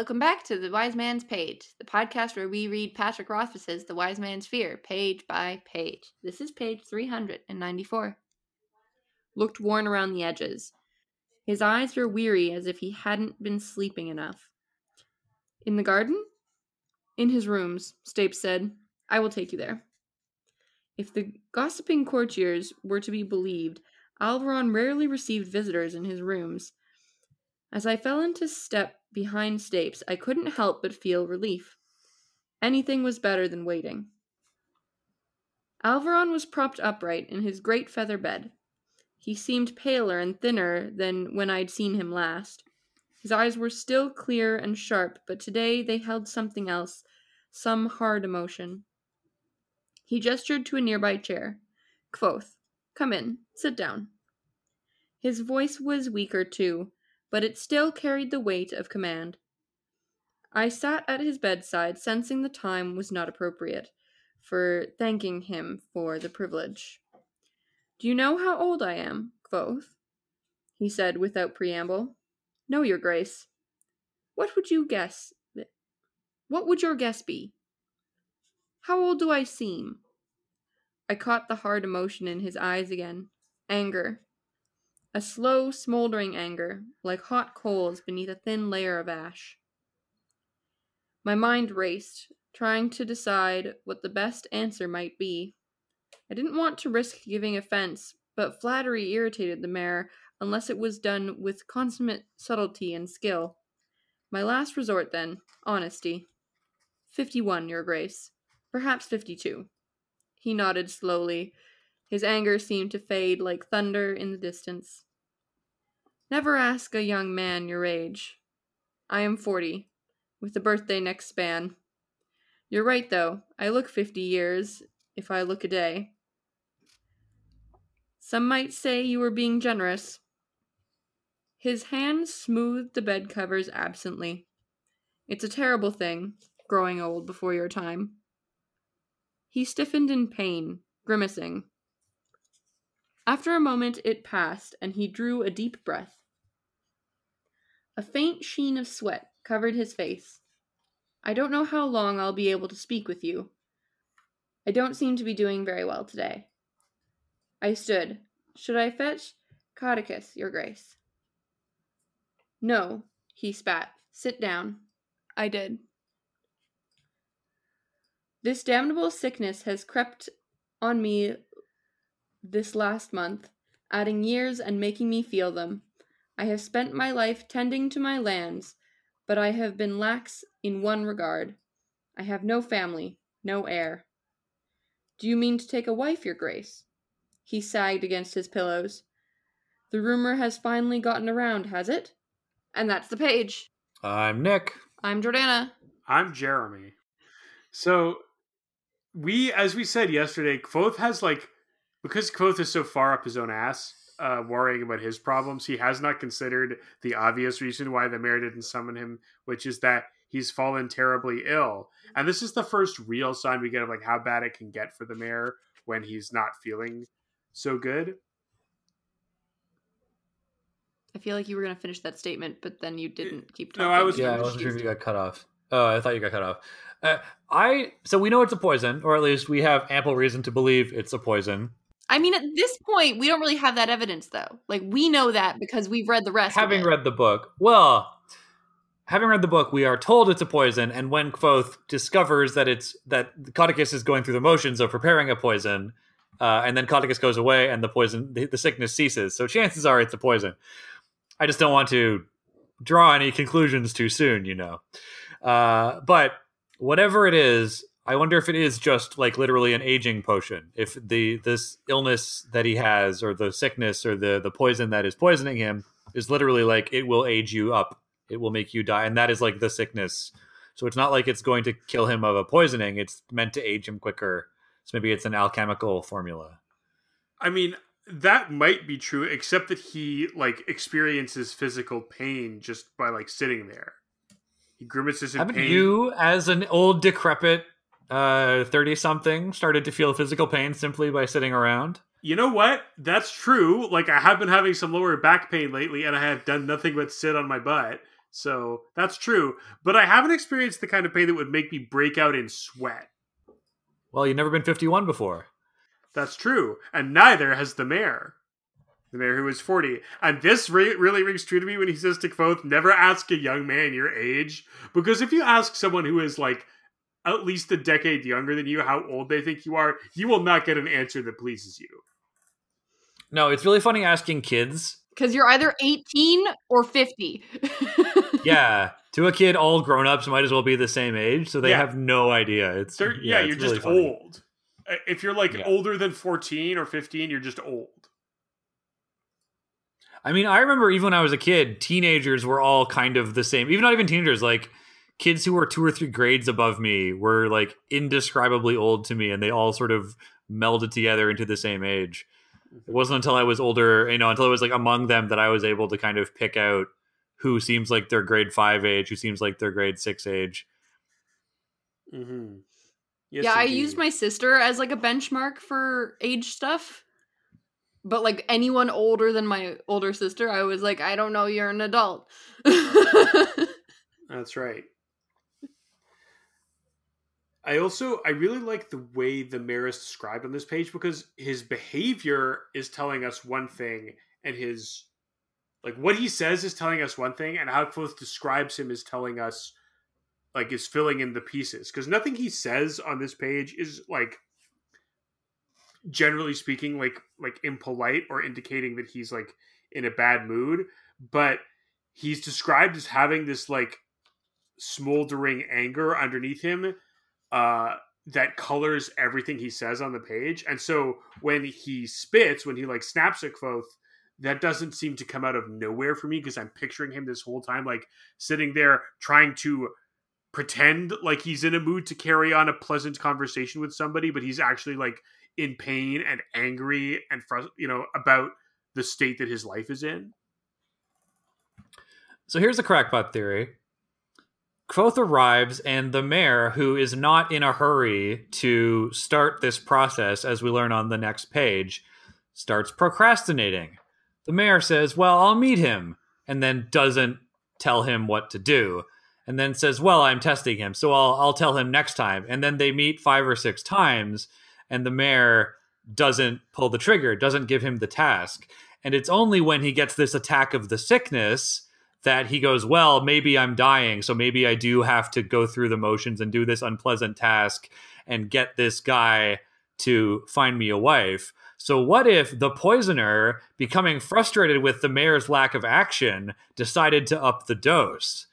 welcome back to The Wise Man's Page, the podcast where we read Patrick Rothfuss's The Wise Man's Fear, page by page. This is page 394. Looked worn around the edges. His eyes were weary as if he hadn't been sleeping enough. In the garden? In his rooms, Stapes said. I will take you there. If the gossiping courtiers were to be believed, Alveron rarely received visitors in his rooms. As I fell into step behind Stapes, I couldn't help but feel relief. Anything was better than waiting. Alveron was propped upright in his great feather bed. He seemed paler and thinner than when I'd seen him last. His eyes were still clear and sharp, but today they held something else, some hard emotion. He gestured to a nearby chair. Kvothe, come in, sit down. His voice was weaker, too, but it still carried the weight of command. I sat at his bedside, sensing the time was not appropriate for thanking him for the privilege. Do you know how old I am, Kvothe? he said without preamble. No, Your Grace. What would you guess? What would your guess be? How old do I seem? I caught the hard emotion in his eyes again anger. A slow, smoldering anger, like hot coals beneath a thin layer of ash. My mind raced, trying to decide what the best answer might be. I didn't want to risk giving offense, but flattery irritated the mayor unless it was done with consummate subtlety and skill. My last resort, then, honesty. Fifty one, Your Grace. Perhaps fifty two. He nodded slowly, his anger seemed to fade like thunder in the distance. Never ask a young man your age. I am forty, with a birthday next span. You're right, though. I look fifty years, if I look a day. Some might say you were being generous. His hand smoothed the bed covers absently. It's a terrible thing, growing old before your time. He stiffened in pain, grimacing. After a moment it passed, and he drew a deep breath. A faint sheen of sweat covered his face. I don't know how long I'll be able to speak with you. I don't seem to be doing very well today. I stood. Should I fetch Caudicus, Your Grace? No, he spat. Sit down. I did. This damnable sickness has crept on me this last month, adding years and making me feel them. I have spent my life tending to my lands, but I have been lax in one regard. I have no family, no heir. Do you mean to take a wife, Your Grace? He sagged against his pillows. The rumor has finally gotten around, has it? And that's the page. I'm Nick. I'm Jordana. I'm Jeremy. So we, as we said yesterday, Kvothe has like because Kvothe is so far up his own ass, uh, worrying about his problems, he has not considered the obvious reason why the mayor didn't summon him, which is that he's fallen terribly ill. And this is the first real sign we get of like how bad it can get for the mayor when he's not feeling so good. I feel like you were going to finish that statement, but then you didn't keep No, talking. I was- Yeah, I wasn't sure if you got cut off. Oh, I thought you got cut off. Uh, I so we know it's a poison, or at least we have ample reason to believe it's a poison. I mean, at this point, we don't really have that evidence, though. Like, we know that because we've read the rest. having of it. read the book, well, having read the book, we are told it's a poison, and when Kvothe discovers that it's that Caudicus is going through the motions of preparing a poison, uh, and then Caudicus goes away, and the poison, the, the sickness ceases. So chances are it's a poison. I just don't want to draw any conclusions too soon, you know. Uh, but whatever it is, I wonder if it is just like literally an aging potion. If the this illness that he has, or the sickness, or the the poison that is poisoning him, is literally like it will age you up. It will make you die, and that is like the sickness. So it's not like it's going to kill him of a poisoning. It's meant to age him quicker. So maybe it's an alchemical formula. I mean, that might be true, except that he like experiences physical pain just by like sitting there. He grimaces in Haven't pain. you, as an old decrepit Uh, thirty something, started to feel physical pain simply by sitting around? You know what? That's true. Like I have been having some lower back pain lately, and I have done nothing but sit on my butt. So that's true. But I haven't experienced the kind of pain that would make me break out in sweat. Well, you've never been 51 before. That's true. And neither has the mayor. The mayor who is 40. And this re- really rings true to me when he says to Kvothe, never ask a young man your age. Because if you ask someone who is like at least a decade younger than you how old they think you are, you will not get an answer that pleases you. No, it's really funny asking kids. Because you're either 18 or 50. yeah, to a kid, all grown ups might as well be the same age, so they Yeah. have no idea. It's They're- yeah, yeah, it's you're really just funny. old. If you're like Yeah. older than 14 or 15, you're just old. I mean, I remember even when I was a kid, teenagers were all kind of the same. Even not even teenagers, like kids who were two or three grades above me were like indescribably old to me, and they all sort of melded together into the same age. It wasn't until I was older, you know, until I was like among them that I was able to kind of pick out who seems like their grade five age, who seems like their grade six age. Mm-hmm. Yes, yeah, I used my sister as like a benchmark for age stuff. But like anyone older than my older sister, I was like, I don't know, you're an adult. That's right. I also I really like the way the mayor is described on this page because his behavior is telling us one thing and his like what he says is telling us one thing and how Kvothe describes him is telling us like is filling in the pieces. Because nothing he says on this page is like generally speaking like like impolite or indicating that he's like in a bad mood but he's described as having this like smoldering anger underneath him uh that colors everything he says on the page and so when he spits when he like snaps at Kvothe that doesn't seem to come out of nowhere for me because i'm picturing him this whole time like sitting there trying to pretend like he's in a mood to carry on a pleasant conversation with somebody but he's actually like in pain and angry and frust- you know about the state that his life is in So here's a crackpot theory. Kvothe arrives, and the mayor, who is not in a hurry to start this process, as we learn on the next page, starts procrastinating. The mayor says, Well, I'll meet him, and then doesn't tell him what to do. And then says, Well, I'm testing him, so I'll, I'll tell him next time. And then they meet five or six times, and the mayor doesn't pull the trigger, doesn't give him the task. And it's only when he gets this attack of the sickness that he goes, Well, maybe I'm dying, so maybe I do have to go through the motions and do this unpleasant task and get this guy to find me a wife. So, what if the poisoner, becoming frustrated with the mayor's lack of action, decided to up the dose?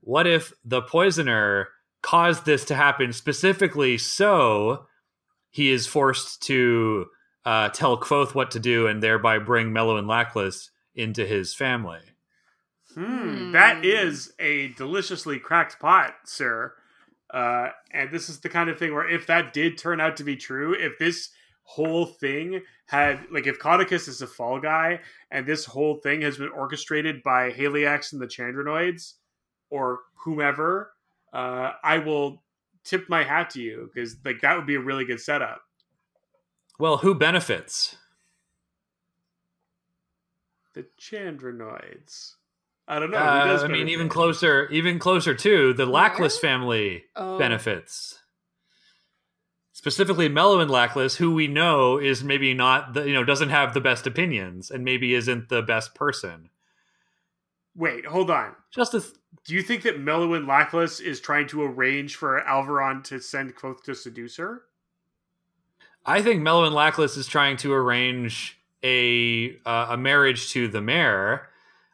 What if the poisoner caused this to happen specifically so he is forced to uh, tell Kvothe what to do and thereby bring Meluan Lackless into his family? Hmm, that Hmm. a deliciously cracked pot, sir. Uh, and this is the kind of thing where if that did turn out to be true, if this whole thing had like if Caudicus is a fall guy and this whole thing has been orchestrated by Haliax and the Chandronoids or whomever, uh, I will tip my hat to you because like that would be a really good setup. Well, who benefits? The Chandronoids. I don't know. who Uh, does I mean, benefit? even closer, even closer to The Lackless family oh. benefits. Specifically, Meluan Lackless, who we know is maybe not the, you know, doesn't have the best opinions and maybe isn't the best person. Wait, hold on. Just a th- Do you think that Meluan Lackless is trying to arrange for Alveron to send Kvothe to seduce her? I think Meluan Lackless is trying to arrange a uh, a marriage to the mayor,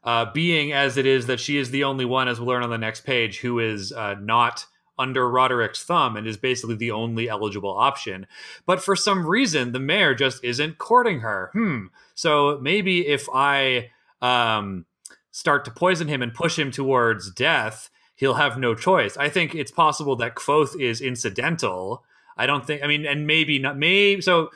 uh, being as it is that she is the only one, as we'll learn on the next page, who is uh, not under Roderic's thumb and is basically the only eligible option. But for some reason, the mayor just isn't courting her. Hmm. So maybe if I um, start to poison him and push him towards death, he'll have no choice. I think it's possible that Kvothe is incidental. I don't think. I mean, and maybe not. Maybe so.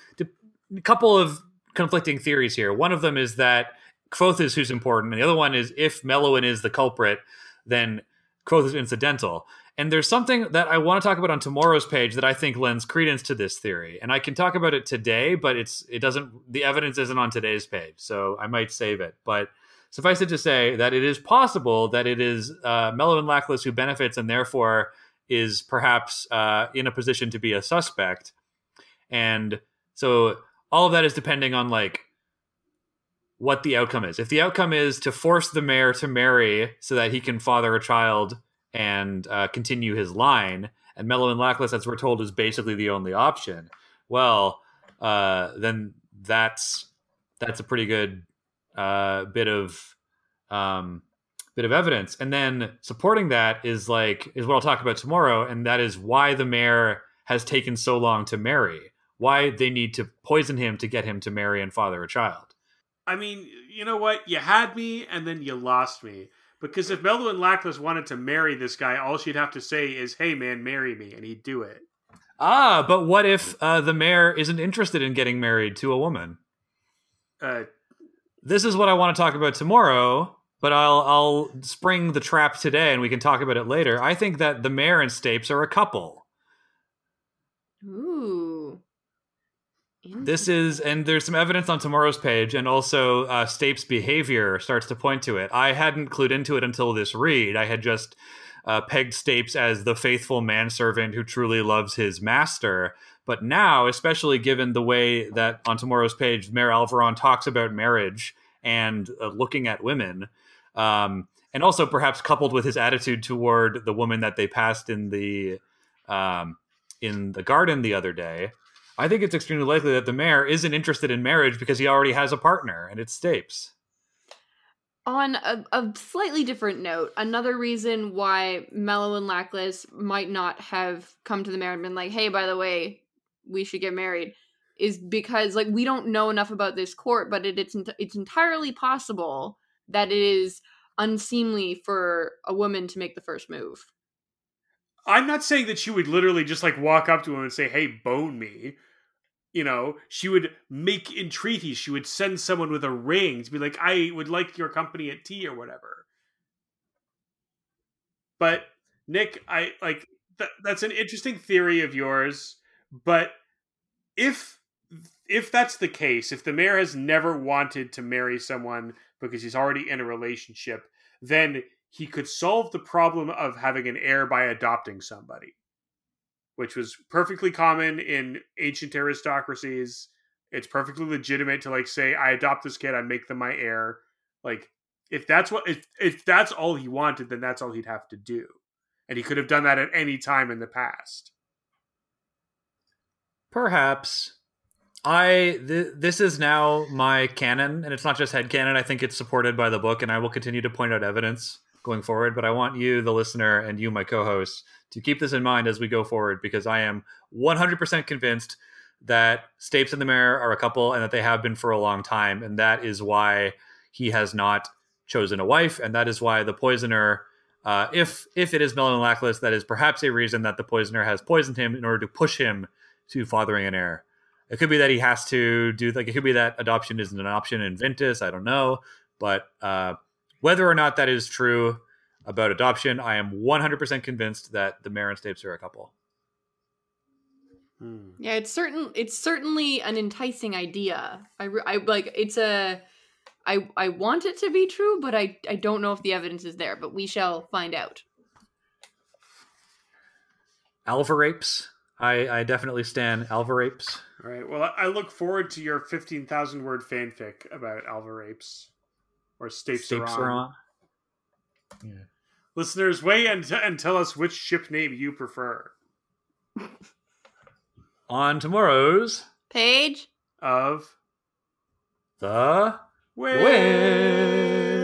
A couple of conflicting theories here. One of them is that Kvothe is who's important, and the other one is if Meluan is the culprit, then Kvothe is incidental. And there's something that I want to talk about on tomorrow's page that I think lends credence to this theory. And I can talk about it today, but it's it doesn't the evidence isn't on today's page, so I might save it. But suffice it to say that it is possible that it is uh, Meluan Lackless who benefits and therefore is perhaps uh, in a position to be a suspect. And so all of that is depending on like what the outcome is. If the outcome is to force the mayor to marry so that he can father a child and uh, continue his line, and Meluan Lackless, as we're told, is basically the only option. Well, uh, then that's that's a pretty good uh, bit of um, bit of evidence. And then supporting that is like is what I'll talk about tomorrow, and that is why the mayor has taken so long to marry. Why they need to poison him to get him to marry and father a child. I mean, you know what? You had me, and then you lost me. Because if Meluan Lackless wanted to marry this guy, all she'd have to say is, "Hey, man, marry me," and he'd do it. Ah, but what if uh, the mayor isn't interested in getting married to a woman? Uh, This is what I want to talk about tomorrow, but I'll I'll spring the trap today, and we can talk about it later. I think that the mayor and Stapes are a couple. Ooh. This is, and there's some evidence on tomorrow's page, and also uh, Stapes' behavior starts to point to it. I hadn't clued into it until this read. I had just uh, pegged Stapes as the faithful manservant who truly loves his master. But now, especially given the way that on tomorrow's page, Mayor Alveron talks about marriage and uh, looking at women, um, and also perhaps coupled with his attitude toward the woman that they passed in the um, in the garden the other day, I think it's extremely likely that the mayor isn't interested in marriage because he already has a partner, and it's Stapes. On a, a slightly different note, another reason why Meluan Lackless might not have come to the mayor and been like, hey, by the way, we should get married, is because like we don't know enough about this court, but it, it's it's entirely possible that it is unseemly for a woman to make the first move. I'm not saying that she would literally just like walk up to him and say, "Hey, bone me." You know, she would make entreaties. She would send someone with a ring to be like, "I would like your company at tea" or whatever. But Nick, I like th- that's an interesting theory of yours. But if if that's the case, if the mayor has never wanted to marry someone because he's already in a relationship, then he could solve the problem of having an heir by adopting somebody, which was perfectly common in ancient aristocracies. It's perfectly legitimate to like say, I adopt this kid, I make them my heir. Like, if that's what if if that's all he wanted, then that's all he'd have to do. And he could have done that at any time in the past. Perhaps. I th- this is now my canon, and it's not just head canon. I think it's supported by the book, and I will continue to point out evidence going forward. But I want you, the listener, and you, my co-host, to keep this in mind as we go forward, because I am 100% convinced that Stapes and the mayor are a couple, and that they have been for a long time, and that is why he has not chosen a wife, and that is why the poisoner. Uh, if if it is Meluan Lackless, that is perhaps a reason that the poisoner has poisoned him in order to push him to fathering an heir. It could be that he has to do like it could be that adoption isn't an option in Vintas. I don't know, but uh, whether or not that is true about adoption, I am 100% convinced that the mayor and Stapes are a couple. Hmm. Yeah, it's certain. It's certainly an enticing idea. I, I like. It's a. I I want it to be true, but I I don't know if the evidence is there. But we shall find out. Alvarapes. I, I definitely stand Alvarapes. All right. Well, I I look forward to your 15,000 word fanfic about Alvarapes or Stapes Stapes are are on. on. Listeners, weigh in t- and tell us which ship name you prefer. On tomorrow's Page. Of The Whale. Whale.